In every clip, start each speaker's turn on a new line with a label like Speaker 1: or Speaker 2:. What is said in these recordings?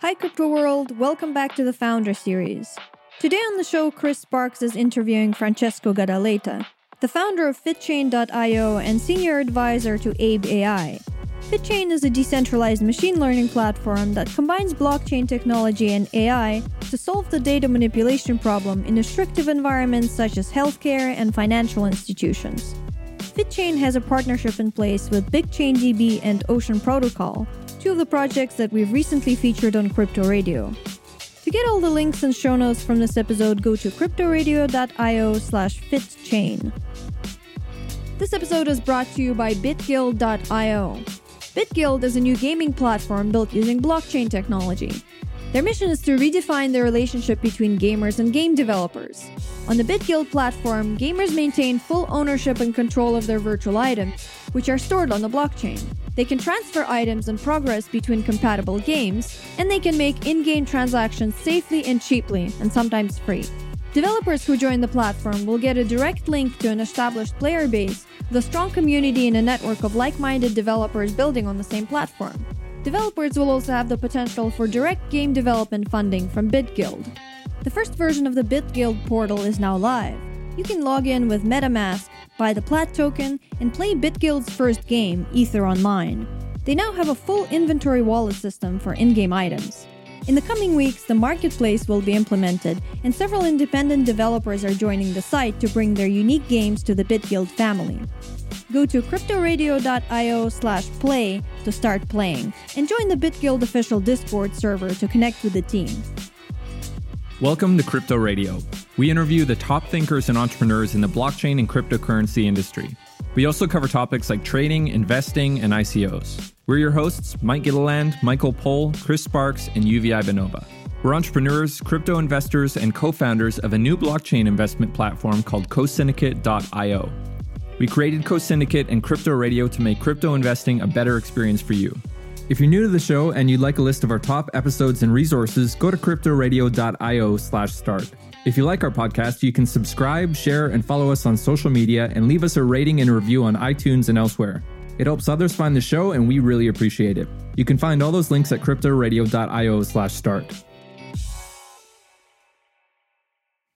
Speaker 1: Hi, Crypto World. Welcome back to the Founder Series. Today on the show, Chris Sparks is interviewing Francesco Gadaleta, the founder of FitChain.io and senior advisor to Abe AI. FitChain is a decentralized machine learning platform that combines blockchain technology and AI to solve the data manipulation problem in restrictive environments such as healthcare and financial institutions. FitChain has a partnership in place with BigChainDB and Ocean Protocol, two of the projects that we've recently featured on Crypto Radio. To get all the links and show notes from this episode, go to cryptoradio.io slash fitchain. This episode is brought to you by bitguild.io. BitGuild is a new gaming platform built using blockchain technology. Their mission is to redefine the relationship between gamers and game developers. On the BitGuild platform, gamers maintain full ownership and control of their virtual items, which are stored on the blockchain. They can transfer items and progress between compatible games, and they can make in game transactions safely and cheaply, and sometimes free. Developers who join the platform will get a direct link to an established player base, the strong community and a network of like minded developers building on the same platform. Developers will also have the potential for direct game development funding from BitGuild. The first version of the BitGuild portal is now live. You can log in with MetaMask, buy the Plat token, and play BitGuild's first game, Ether Online. They now have a full inventory wallet system for in game items. In the coming weeks, the marketplace will be implemented, and several independent developers are joining the site to bring their unique games to the BitGuild family. Go to cryptoradio.io slash play to start playing, and join the BitGuild official Discord server to connect with the team.
Speaker 2: Welcome to Crypto Radio. We interview the top thinkers and entrepreneurs in the blockchain and cryptocurrency industry. We also cover topics like trading, investing, and ICOs. We're your hosts, Mike Gilliland, Michael Pohl, Chris Sparks, and UVI Benova. We're entrepreneurs, crypto investors, and co founders of a new blockchain investment platform called CoSyndicate.io. We created CoSyndicate and Crypto Radio to make crypto investing a better experience for you. If you're new to the show and you'd like a list of our top episodes and resources, go to cryptoradio.io slash start. If you like our podcast, you can subscribe, share, and follow us on social media and leave us a rating and review on iTunes and elsewhere. It helps others find the show, and we really appreciate it. You can find all those links at cryptoradio.io slash start.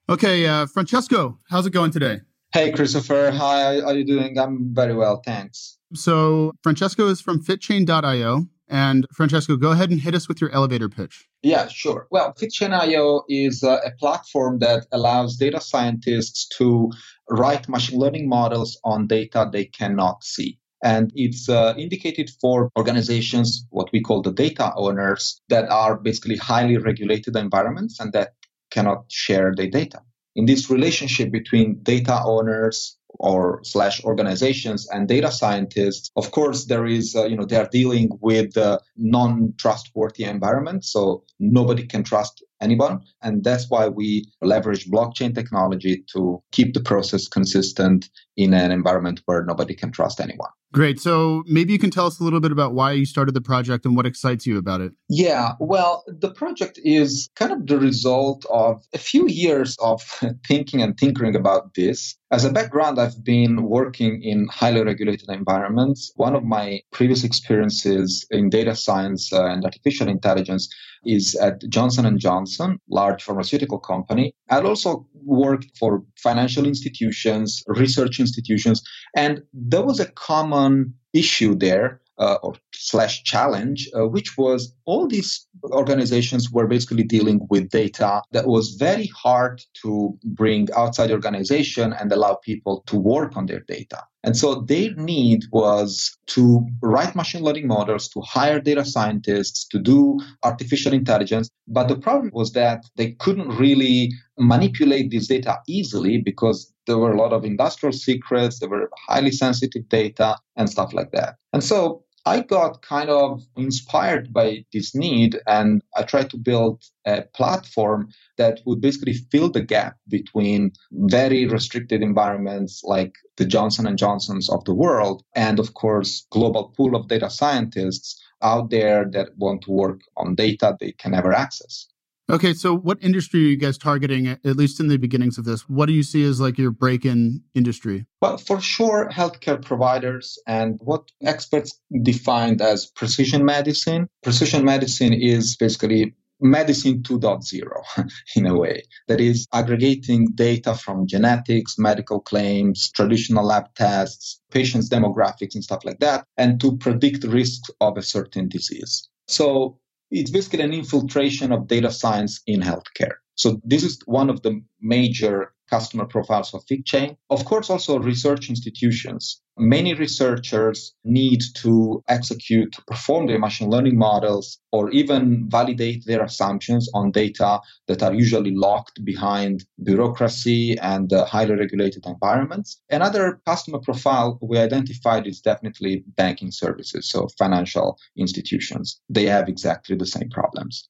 Speaker 3: Okay, uh, Francesco, how's it going today?
Speaker 4: Hey, Christopher. Hi, how are you doing? I'm very well, thanks.
Speaker 3: So, Francesco is from fitchain.io. And Francesco, go ahead and hit us with your elevator pitch.
Speaker 4: Yeah, sure. Well, FitChain.io is a, a platform that allows data scientists to write machine learning models on data they cannot see. And it's uh, indicated for organizations, what we call the data owners, that are basically highly regulated environments and that cannot share their data. In this relationship between data owners, or slash organizations and data scientists of course there is uh, you know they are dealing with uh, non-trustworthy environment so nobody can trust anyone. And that's why we leverage blockchain technology to keep the process consistent in an environment where nobody can trust anyone
Speaker 3: Great. So maybe you can tell us a little bit about why you started the project and what excites you about it.
Speaker 4: Yeah, well, the project is kind of the result of a few years of thinking and tinkering about this. As a background, I've been working in highly regulated environments. One of my previous experiences in data science uh, and artificial intelligence is at Johnson & Johnson, large pharmaceutical company. I'd also worked for financial institutions, research institutions, and there was a common issue there uh, or slash challenge, uh, which was all these organizations were basically dealing with data that was very hard to bring outside the organization and allow people to work on their data. And so their need was to write machine learning models, to hire data scientists, to do artificial intelligence. But the problem was that they couldn't really manipulate this data easily because there were a lot of industrial secrets, there were highly sensitive data and stuff like that. And so I got kind of inspired by this need and I tried to build a platform that would basically fill the gap between very restricted environments like the Johnson and Johnsons of the world and of course global pool of data scientists out there that want to work on data they can never access.
Speaker 3: Okay, so what industry are you guys targeting, at least in the beginnings of this? What do you see as like your break in industry?
Speaker 4: Well, for sure, healthcare providers and what experts defined as precision medicine. Precision medicine is basically medicine 2.0 in a way that is aggregating data from genetics medical claims traditional lab tests patients demographics and stuff like that and to predict risks of a certain disease so it's basically an infiltration of data science in healthcare. So this is one of the major customer profiles of FitChain. Of course, also research institutions. Many researchers need to execute, to perform their machine learning models, or even validate their assumptions on data that are usually locked behind bureaucracy and uh, highly regulated environments. Another customer profile we identified is definitely banking services, so financial institutions. They have exactly the same problems.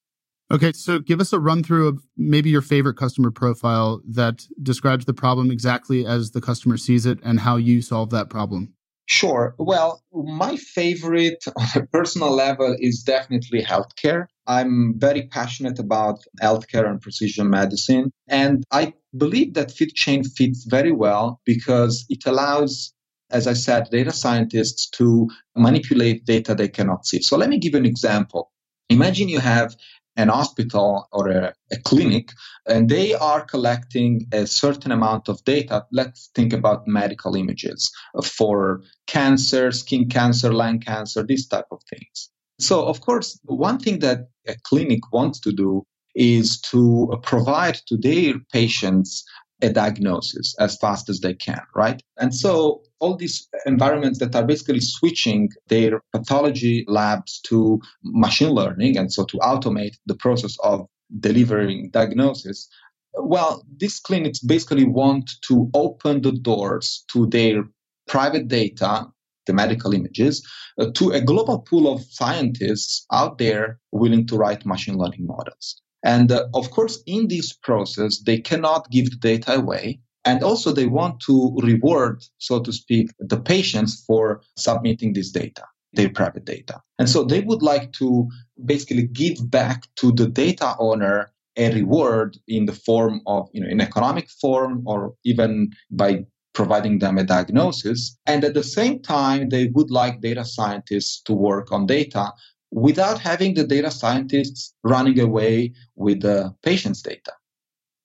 Speaker 3: Okay, so give us a run through of maybe your favorite customer profile that describes the problem exactly as the customer sees it and how you solve that problem.
Speaker 4: Sure. Well, my favorite on a personal level is definitely healthcare. I'm very passionate about healthcare and precision medicine. And I believe that FitChain fits very well because it allows, as I said, data scientists to manipulate data they cannot see. So let me give an example. Imagine you have an hospital or a, a, clinic and they are collecting a certain amount of data. Let's think about medical images for cancer skin cancer lung cancer these type of things. So of course one thing that a clinic wants to do is to provide to their patients a diagnosis as fast as they can, right? And so all these environments that are basically switching their pathology labs to machine learning and so to automate the process of delivering diagnosis. Well, these clinics basically want to open the doors to their private data, the medical images, uh, to a global pool of scientists out there willing to write machine learning models. And uh, of course, in this process, they cannot give the data away. And also, they want to reward, so to speak, the patients for submitting this data, their private data. And so they would like to basically give back to the data owner a reward in the form of, you know, in economic form or even by providing them a diagnosis. And at the same time, they would like data scientists to work on data without having the data scientists running away with the patient's data.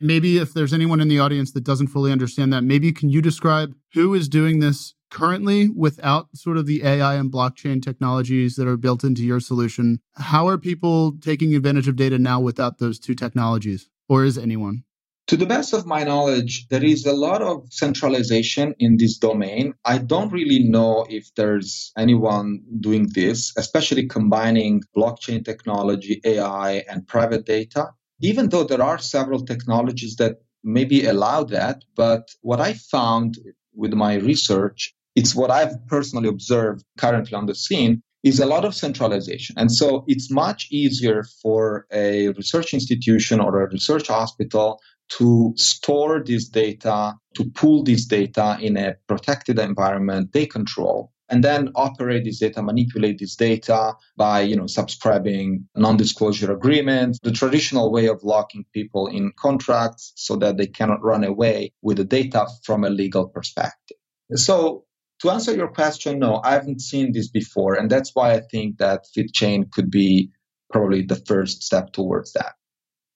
Speaker 3: Maybe if there's anyone in the audience that doesn't fully understand that, maybe can you describe who is doing this currently without sort of the AI and blockchain technologies that are built into your solution? How are people taking advantage of data now without those two technologies? Or is anyone?
Speaker 4: To the best of my knowledge, there is a lot of centralization in this domain. I don't really know if there's anyone doing this, especially combining blockchain technology, AI, and private data, even though there are several technologies that maybe allow that. But what I found with my research, it's what I've personally observed currently on the scene, is a lot of centralization. And so it's much easier for a research institution or a research hospital to store this data, to pool this data in a protected environment they control, and then operate this data, manipulate this data by, you know, subscribing non-disclosure agreements, the traditional way of locking people in contracts so that they cannot run away with the data from a legal perspective. So to answer your question, no, I haven't seen this before. And that's why I think that FitChain could be probably the first step towards that.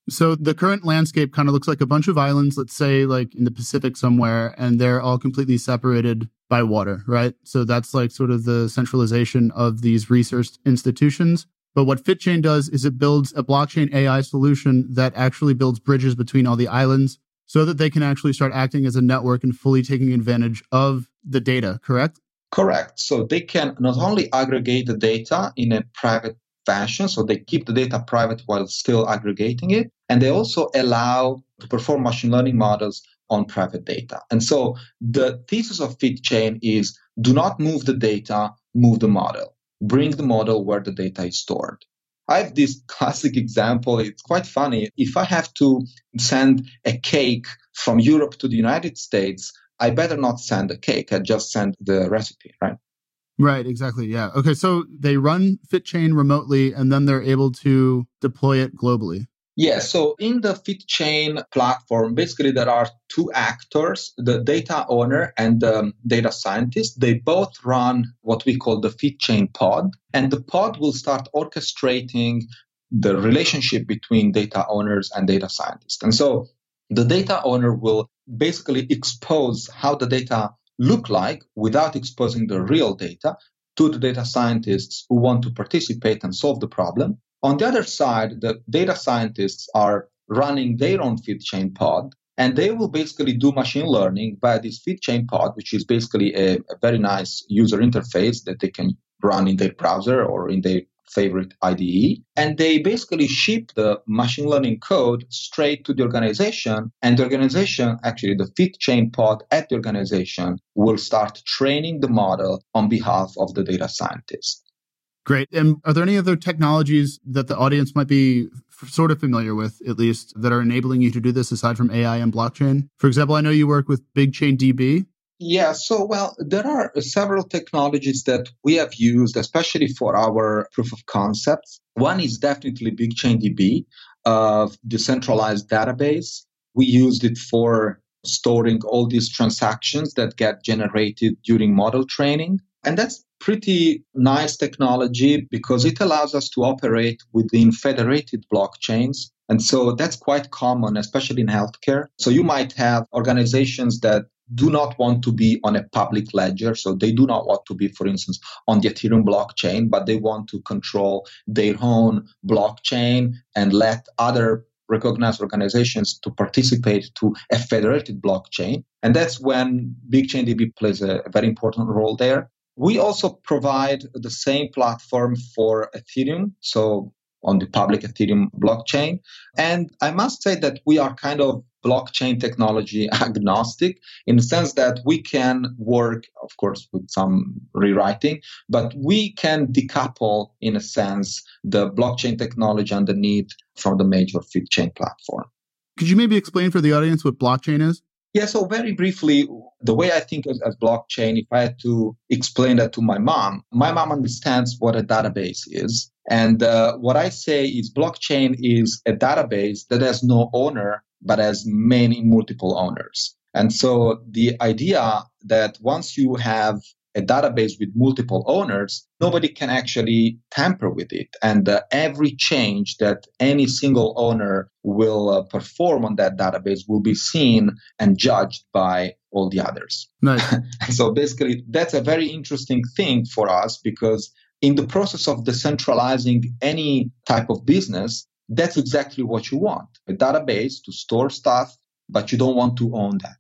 Speaker 3: So the current landscape kind of looks like a bunch of islands, let's say like in the Pacific somewhere, and they're all completely separated by water, right? So that's like sort of the centralization of these research institutions. But what FitChain does is it builds a blockchain AI solution that actually builds bridges between all the islands so that they can actually start acting as a network and fully taking advantage of the data, correct?
Speaker 4: Correct. So they can not only aggregate the data in a private fashion. So they keep the data private while still aggregating it. And they also allow to perform machine learning models on private data. And so the thesis of FitChain is do not move the data, move the model. Bring the model where the data is stored. I have this classic example. It's quite funny. If I have to send a cake from Europe to the United States, I better not send a cake. I just send the recipe, right?
Speaker 3: Right, exactly. Yeah. Okay, so they run FitChain remotely and then they're able to deploy it globally.
Speaker 4: Yeah, so in the FitChain platform, basically there are two actors, the data owner and the um, data scientist. They both run what we call the FitChain pod, and the pod will start orchestrating the relationship between data owners and data scientists. And so the data owner will basically expose how the data look like without exposing the real data to the data scientists who want to participate and solve the problem. On the other side, the data scientists are running their own FitChain pod, and they will basically do machine learning by this FitChain pod, which is basically a, a very nice user interface that they can run in their browser or in their favorite IDE. And they basically ship the machine learning code straight to the organization. And the organization, actually the FitChain pod at the organization, will start training the model on behalf of the data scientist.
Speaker 3: Great. And are there any other technologies that the audience might be f- sort of familiar with, at least, that are enabling you to do this aside from AI and blockchain? For example, I know you work with BigChain DB.
Speaker 4: Yeah, so well, there are several technologies that we have used, especially for our proof of concepts. One is definitely BigChain DB, a uh, decentralized database. We used it for storing all these transactions that get generated during model training. And that's pretty nice technology because it allows us to operate within federated blockchains. And so that's quite common, especially in healthcare. So you might have organizations that do not want to be on a public ledger. So they do not want to be, for instance, on the Ethereum blockchain, but they want to control their own blockchain and let other recognized organizations to participate to a federated blockchain. And that's when BigChainDB plays a, a very important role there. We also provide the same platform for Ethereum, so on the public Ethereum blockchain. And I must say that we are kind of blockchain technology agnostic in the sense that we can work, of course, with some rewriting, but we can decouple, in a sense, the blockchain technology underneath from the major FitChain platform.
Speaker 3: Could you maybe explain for the audience what blockchain is?
Speaker 4: Yeah, so very briefly, the way I think of, as, blockchain, if I had to explain that to my mom, my mom understands what a database is. And uh, what I say is blockchain is a database that has no owner, but as many multiple owners. And so the idea that once you have a database with multiple owners, nobody can actually tamper with it. And uh, every change that any single owner will uh, perform on that database will be seen and judged by all the others.
Speaker 3: Nice.
Speaker 4: so basically, that's a very interesting thing for us because in the process of decentralizing any type of business, that's exactly what you want a database to store stuff, but you don't want to own that.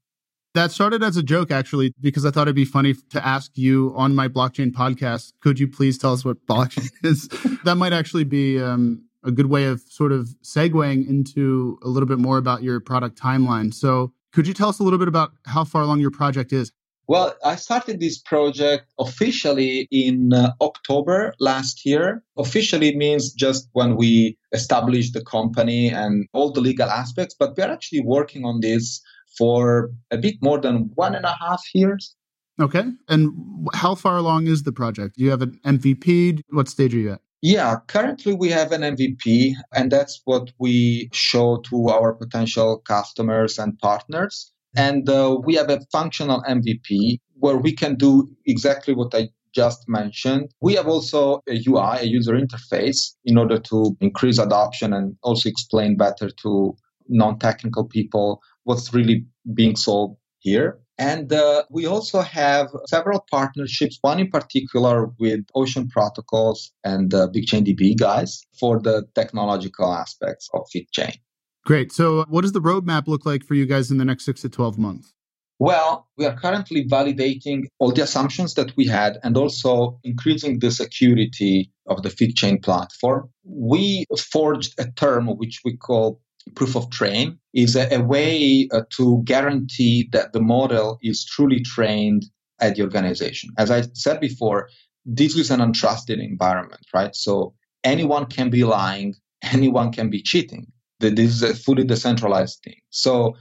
Speaker 3: That started as a joke, actually, because I thought it'd be funny to ask you on my blockchain podcast, could you please tell us what blockchain is? that might actually be um, a good way of sort of segueing into a little bit more about your product timeline. So, could you tell us a little bit about how far along your project is?
Speaker 4: Well, I started this project officially in uh, October last year. Officially means just when we established the company and all the legal aspects, but we're actually working on this for a bit more than one and a half years.
Speaker 3: Okay. And how far along is the project? Do you have an MVP? What stage are you at?
Speaker 4: Yeah, currently we have an MVP, and that's what we show to our potential customers and partners. And uh, we have a functional MVP where we can do exactly what I just mentioned. We have also a UI, a user interface, in order to increase adoption and also explain better to non technical people what's really being sold here. And uh, we also have several partnerships, one in particular with Ocean Protocols and uh, BigChainDB guys for the technological aspects of FitChain.
Speaker 3: Great. So, what does the roadmap look like for you guys in the next six to 12 months?
Speaker 4: Well, we are currently validating all the assumptions that we had and also increasing the security of the FitChain platform. We forged a term which we call proof of train is a, a way uh, to guarantee that the model is truly trained at the organization. As I said before, this is an untrusted environment, right? So anyone can be lying, anyone can be cheating. This is a fully decentralized thing. So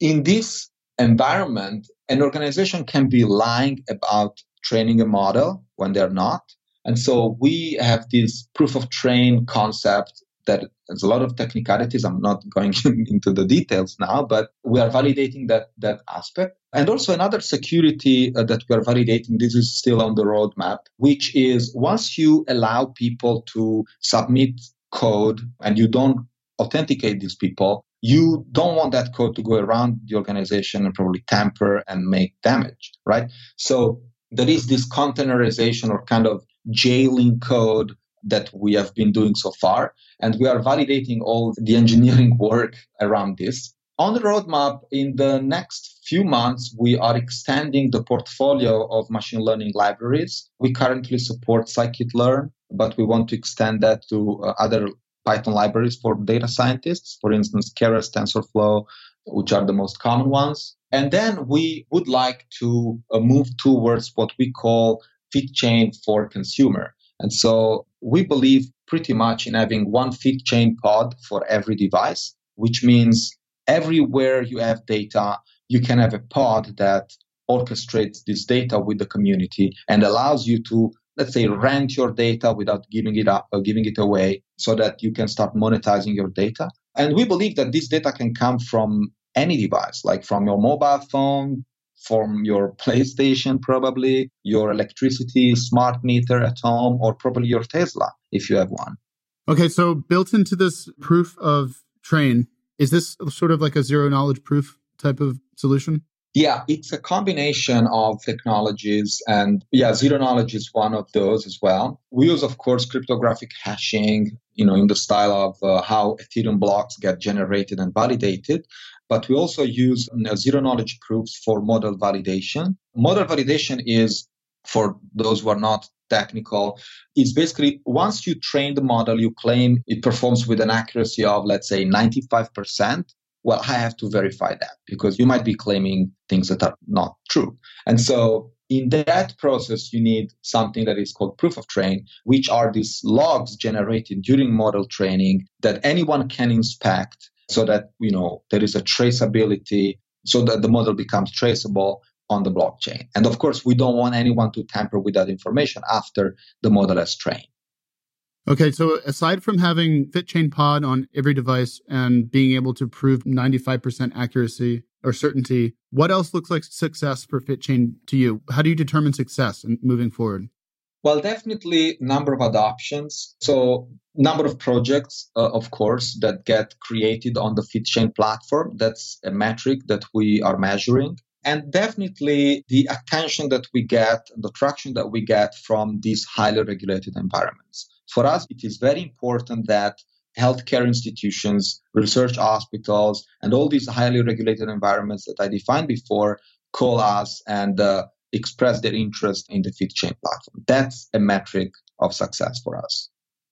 Speaker 4: in this environment, an organization can be lying about training a model when they're not. And so we have this proof of train concept that there's a lot of technicalities. I'm not going into the details now, but we are validating that that aspect. And also another security uh, that we are validating. This is still on the roadmap, which is once you allow people to submit code and you don't authenticate these people, you don't want that code to go around the organization and probably tamper and make damage, right? So there is this containerization or kind of jailing code that we have been doing so far. And we are validating all the engineering work around this. On the roadmap, in the next few months, we are extending the portfolio of machine learning libraries. We currently support scikit-learn, but we want to extend that to uh, other Python libraries for data scientists, for instance, Keras, TensorFlow, which are the most common ones. And then we would like to uh, move towards what we call feed FitChain for consumer. And so we believe pretty much in having one feed FitChain pod for every device, which means everywhere you have data, you can have a pod that orchestrates this data with the community and allows you to let's say rent your data without giving it up or giving it away so that you can start monetizing your data. And we believe that this data can come from any device like from your mobile phone from your playstation probably your electricity smart meter at home or probably your tesla if you have one.
Speaker 3: Okay so built into this proof of train is this sort of like a zero knowledge proof type of solution
Speaker 4: yeah, it's a combination of technologies. And yeah, zero knowledge is one of those as well. We use, of course, cryptographic hashing, you know, in the style of uh, how Ethereum blocks get generated and validated. But we also use you know, zero knowledge proofs for model validation. Model validation is, for those who are not technical, is basically once you train the model, you claim it performs with an accuracy of, let's say, 95% well, I have to verify that because you might be claiming things that are not true. And so in that process, you need something that is called proof of train, which are these logs generated during model training that anyone can inspect so that, you know, there is a traceability so that the model becomes traceable on the blockchain. And of course, we don't want anyone to tamper with that information after the model has trained.
Speaker 3: Okay, so aside from having FitChain Pod on every device and being able to prove 95% accuracy or certainty, what else looks like success for FitChain to you? How do you determine success in moving forward?
Speaker 4: Well, definitely number of adoptions. So number of projects, uh, of course, that get created on the FitChain platform. That's a metric that we are measuring. And definitely the attention that we get, the traction that we get from these highly regulated environments. For us, it is very important that healthcare institutions, research hospitals, and all these highly regulated environments that I defined before call us and uh, express their interest in the FitChain platform. That's a metric of success for us.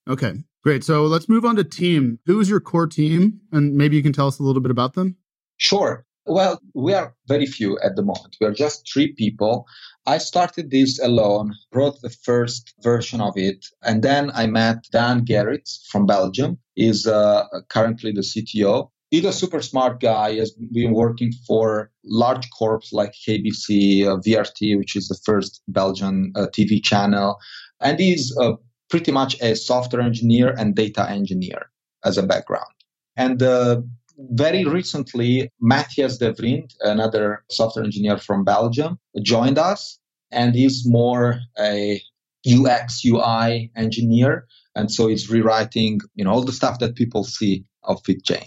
Speaker 3: Okay, great. So let's move on to team. Who is your core team? And maybe you can tell us a little bit about them.
Speaker 4: Sure. Well, we are very few at the moment. We are just three people. I started this alone, wrote the first version of it, and then I met Dan Gerritz from Belgium. He's uh, currently the CTO. He's a super smart guy. Has been working for large corps like KBC, uh, VRT, which is the first Belgian uh, TV channel. And he's uh, pretty much a software engineer and data engineer as a background. And uh, very recently, Matthias de Vriend, another software engineer from Belgium, joined us, and he's more a UX UI engineer, and so he's rewriting, you know, all the stuff that people see of FitChain.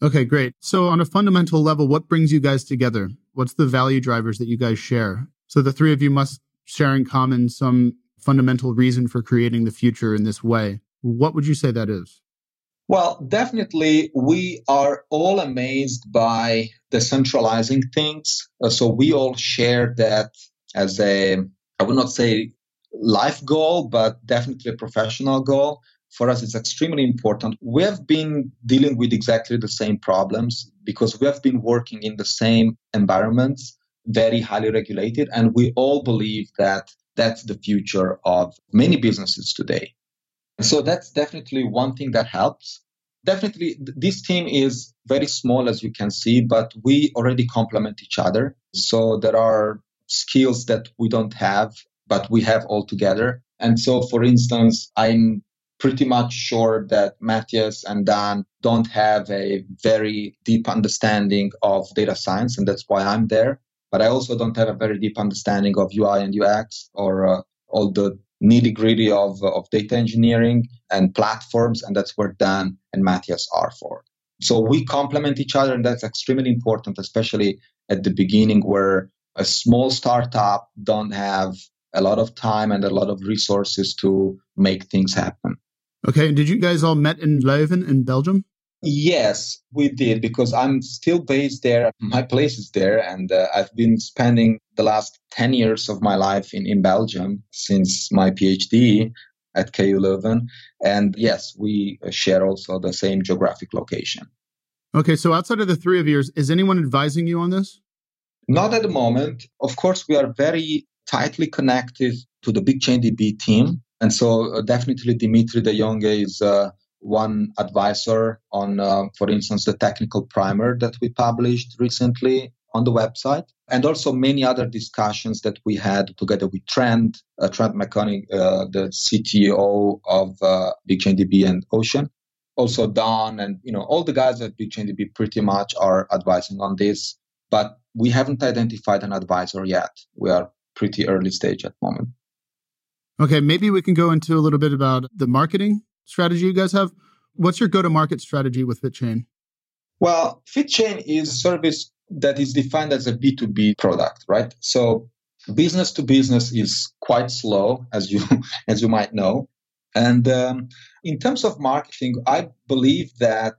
Speaker 3: Okay, great. So on a fundamental level, what brings you guys together? What's the value drivers that you guys share? So the three of you must share in common some fundamental reason for creating the future in this way. What would you say that is?
Speaker 4: Well, definitely, we are all amazed by decentralizing things. Uh, so we all share that as a, I would not say life goal, but definitely a professional goal. For us, it's extremely important. We have been dealing with exactly the same problems because we have been working in the same environments, very highly regulated, and we all believe that that's the future of many businesses today. So that's definitely one thing that helps. Definitely, this team is very small, as you can see, but we already complement each other. So there are skills that we don't have, but we have all together. And so, for instance, I'm pretty much sure that Matthias and Dan don't have a very deep understanding of data science, and that's why I'm there. But I also don't have a very deep understanding of UI and UX or uh, all the nitty gritty of, of data engineering and platforms, and that's where Dan and Matthias are for. So we complement each other, and that's extremely important, especially at the beginning where a small startup don't have a lot of time and a lot of resources to make things happen.
Speaker 3: Okay, and did you guys all met in Leuven in Belgium?
Speaker 4: Yes, we did because I'm still based there. My place is there, and uh, I've been spending the last 10 years of my life in, in Belgium since my PhD at KU Leuven. And yes, we share also the same geographic location.
Speaker 3: Okay, so outside of the three of yours, is anyone advising you on this?
Speaker 4: Not at the moment. Of course, we are very tightly connected to the BigchainDB team. And so uh, definitely Dimitri de Jonghe is uh, one advisor on, uh, for instance, the technical primer that we published recently on the website, and also many other discussions that we had together with Trent, uh, Trent McConaghy, uh, the CTO of uh, BigchainDB and Ocean. Also Don and you know all the guys at BigchainDB pretty much are advising on this, but we haven't identified an advisor yet. We are pretty early stage at the moment.
Speaker 3: Okay, maybe we can go into a little bit about the marketing strategy you guys have. What's your go to market strategy with FitChain?
Speaker 4: Well, FitChain is a service that is defined as a B2B product, right? So business to business is quite slow, as you as you might know. And um, in terms of marketing, I believe that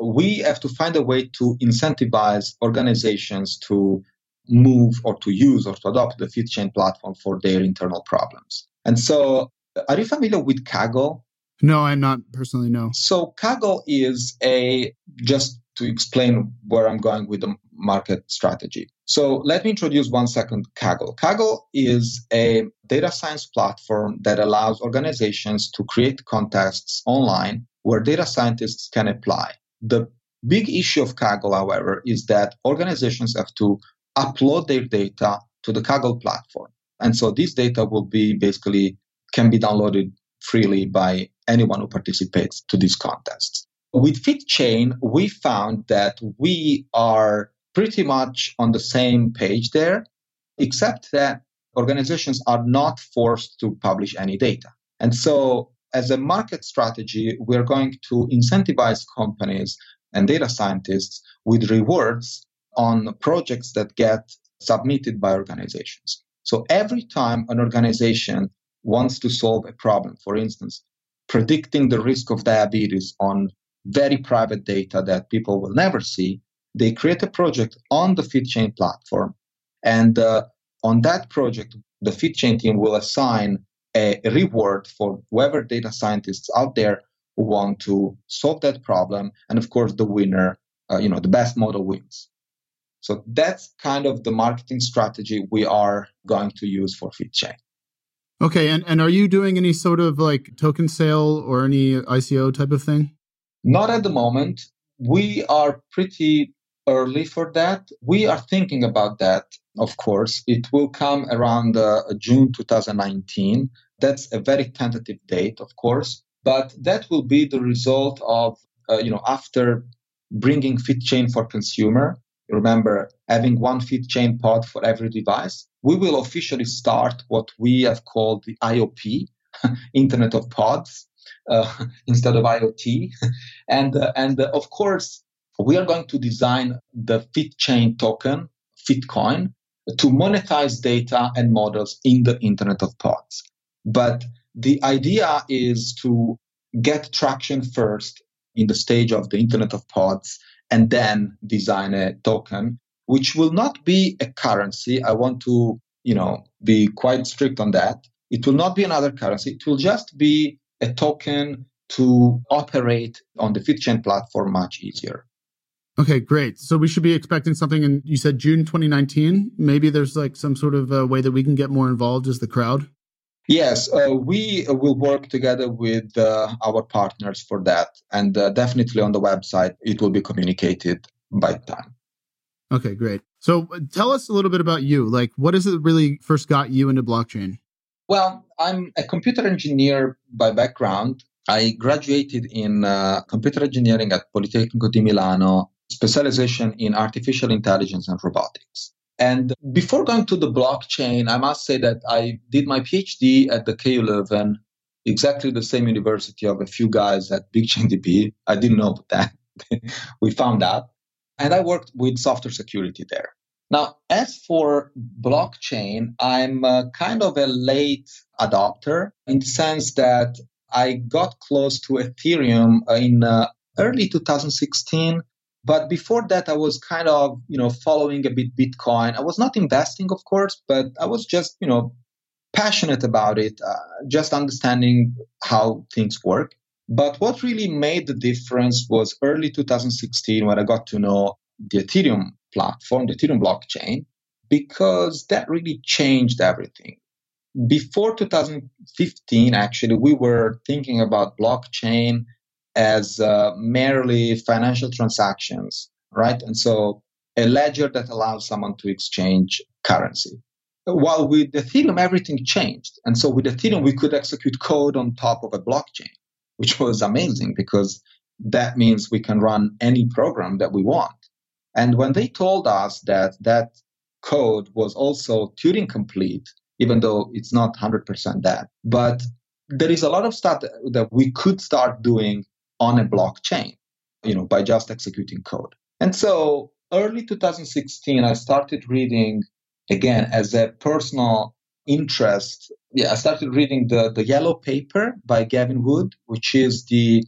Speaker 4: we have to find a way to incentivize organizations to move or to use or to adopt the FitChain platform for their internal problems. And so, are you familiar with Kaggle?
Speaker 3: No, I'm not personally. No.
Speaker 4: So Kaggle is a just to explain where I'm going with the market strategy. So let me introduce one second Kaggle. Kaggle is a data science platform that allows organizations to create contests online where data scientists can apply. The big issue of Kaggle, however, is that organizations have to upload their data to the Kaggle platform. And so this data will be basically can be downloaded freely by anyone who participates to these contests. With FitChain, we found that we are pretty much on the same page there, except that organizations are not forced to publish any data. And so, as a market strategy, we're going to incentivize companies and data scientists with rewards on projects that get submitted by organizations. So, every time an organization wants to solve a problem, for instance, predicting the risk of diabetes on very private data that people will never see, they create a project on the FitChain platform. And uh, on that project, the FitChain team will assign a reward for whoever data scientists out there who want to solve that problem. And of course, the winner, uh, you know, the best model wins. So that's kind of the marketing strategy we are going to use for FitChain.
Speaker 3: Okay, and, and are you doing any sort of like token sale or any ICO type of thing?
Speaker 4: Not at the moment. We are pretty early for that. We are thinking about that, of course. It will come around uh, June 2019. That's a very tentative date, of course, but that will be the result of, uh, you know, after bringing FitChain for consumer. Remember, having one FitChain pod for every device. We will officially start what we have called the IOP, Internet of Pods, uh, instead of IoT. and uh, and uh, of course, we are going to design the FitChain token, FitCoin, to monetize data and models in the Internet of Pods. But the idea is to get traction first in the stage of the Internet of Pods and then design a token, which will not be a currency. I want to, you know, be quite strict on that. It will not be another currency. It will just be a token to operate on the FitChain platform much easier.
Speaker 3: Okay, great. So we should be expecting something in, you said June 2019. Maybe there's like some sort of uh, way that we can get more involved as the crowd.
Speaker 4: Yes, uh, we will work together with uh, our partners for that. And uh, definitely on the website, it will be communicated by time.
Speaker 3: Okay, great. So uh, tell us a little bit about you. Like, what is it really first got you into blockchain?
Speaker 4: Well, I'm a computer engineer by background. I graduated in uh, computer engineering at Politecnico di Milano, specialization in artificial intelligence and robotics. And before going to the blockchain, I must say that I did my PhD at the KU Leuven, exactly the same university of a few guys at BigchainDB. I didn't know that. we found out. And I worked with software security there. Now, as for blockchain, I'm uh, kind of a late adopter in the sense that I got close to Ethereum in uh, early 2016. But before that, I was kind of, you know, following a bit Bitcoin. I was not investing, of course, but I was just, you know, passionate about it, uh, just understanding how things work. But what really made the difference was early 2016 when I got to know the Ethereum platform, the Ethereum blockchain, because that really changed everything before 2015, actually, we were thinking about blockchain as uh, merely financial transactions, right? And so a ledger that allows someone to exchange currency. While with Ethereum, everything changed. And so with Ethereum, we could execute code on top of a blockchain, which was amazing because that means we can run any program that we want. And when they told us that that code was also Turing complete, even though it's not 100% that. But there is a lot of stuff that we could start doing on a blockchain, you know, by just executing code. And so early 2016, I started reading again as a personal interest. Yeah, I started reading the, the yellow paper by Gavin Wood, which is the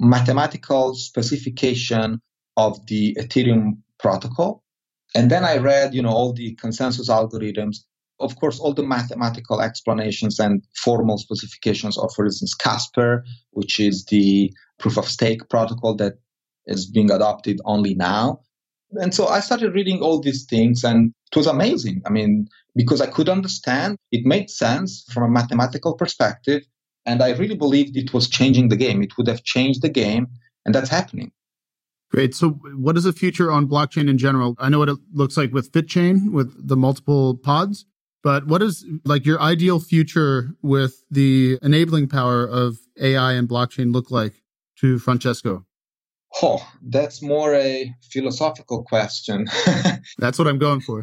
Speaker 4: mathematical specification of the Ethereum protocol. And then I read, you know, all the consensus algorithms of course, all the mathematical explanations and formal specifications of, for instance, Casper, which is the proof of stake protocol that is being adopted only now. And so I started reading all these things, and it was amazing. I mean, because I could understand, it made sense from a mathematical perspective, and I really believed it was changing the game. It would have changed the game, and that's happening.
Speaker 3: Great. So, what is the future on blockchain in general? I know what it looks like with FitChain, with the multiple pods. But what is like your ideal future with the enabling power of AI and blockchain look like to Francesco?
Speaker 4: Oh, that's more a philosophical question.
Speaker 3: that's what I'm going for.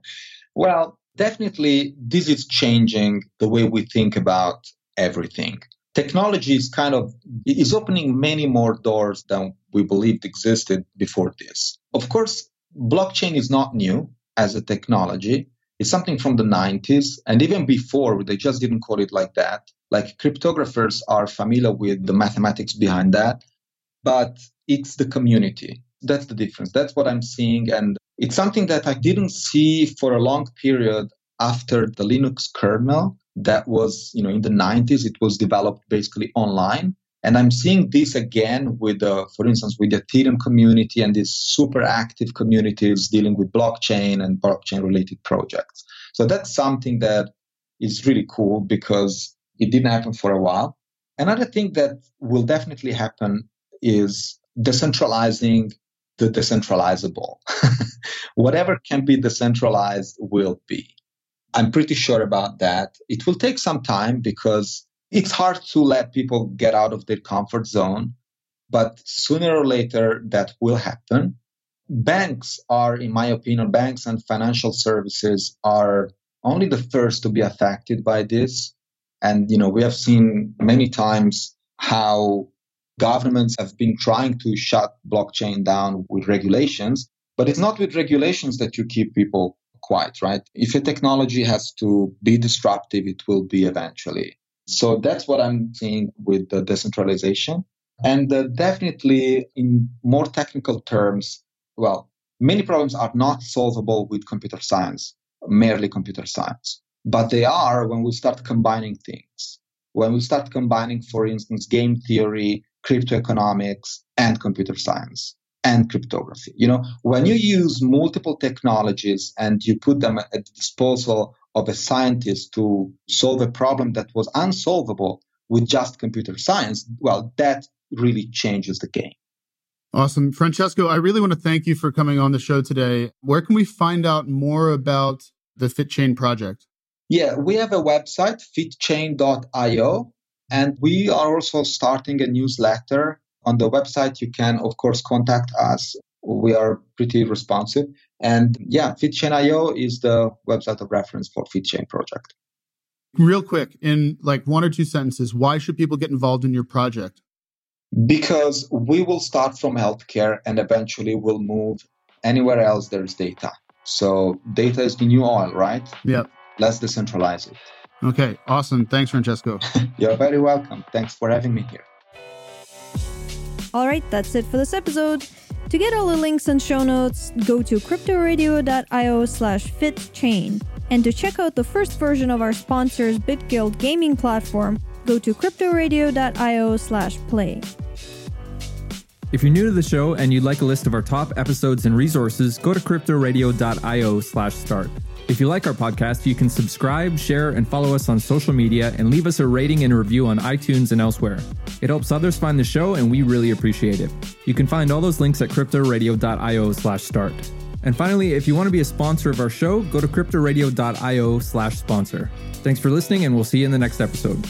Speaker 4: well, definitely this is changing the way we think about everything. Technology is kind of is opening many more doors than we believed existed before this. Of course, blockchain is not new as a technology it's something from the 90s. And even before, they just didn't call it like that. Like cryptographers are familiar with the mathematics behind that, but it's the community. That's the difference. That's what I'm seeing. And it's something that I didn't see for a long period after the Linux kernel that was, you know, in the 90s, it was developed basically online. And I'm seeing this again with, uh, for instance, with the Ethereum community and these super active communities dealing with blockchain and blockchain related projects. So that's something that is really cool because it didn't happen for a while. Another thing that will definitely happen is decentralizing the decentralizable. Whatever can be decentralized will be. I'm pretty sure about that. It will take some time because it's hard to let people get out of their comfort zone, but sooner or later that will happen. Banks are, in my opinion, banks and financial services are only the first to be affected by this. And, you know, we have seen many times how governments have been trying to shut blockchain down with regulations, but it's not with regulations that you keep people quiet, right? If a technology has to be disruptive, it will be eventually. So that's what I'm seeing with the decentralization. And uh, definitely, in more technical terms, well, many problems are not solvable with computer science, merely computer science. But they are when we start combining things. When we start combining, for instance, game theory, crypto economics, and computer science and cryptography. You know, when you use multiple technologies and you put them at the disposal of a scientist to solve a problem that was unsolvable with just computer science, well, that really changes the game.
Speaker 3: Awesome. Francesco, I really want to thank you for coming on the show today. Where can we find out more about the FitChain project?
Speaker 4: Yeah, we have a website, fitchain.io. And we are also starting a newsletter on the website. You can, of course, contact us. We are pretty responsive. And yeah, FitChain.io is the website of reference for FitChain project.
Speaker 3: Real quick, in like one or two sentences, why should people get involved in your project?
Speaker 4: Because we will start from healthcare and eventually we'll move anywhere else there's data. So data is the new oil, right?
Speaker 3: Yep.
Speaker 4: Let's decentralize it.
Speaker 3: Okay, awesome. Thanks, Francesco.
Speaker 4: You're very welcome. Thanks for having me here.
Speaker 1: All right, that's it for this episode. To get all the links and show notes, go to cryptoradio.io slash fitchain. And to check out the first version of our sponsor's BitGuild gaming platform, go to cryptoradio.io slash play.
Speaker 2: If you're new to the show and you'd like a list of our top episodes and resources, go to cryptoradio.io slash start. If you like our podcast, you can subscribe, share, and follow us on social media and leave us a rating and review on iTunes and elsewhere. It helps others find the show, and we really appreciate it. You can find all those links at cryptoradio.io slash start. And finally, if you want to be a sponsor of our show, go to cryptoradio.io slash sponsor. Thanks for listening, and we'll see you in the next episode.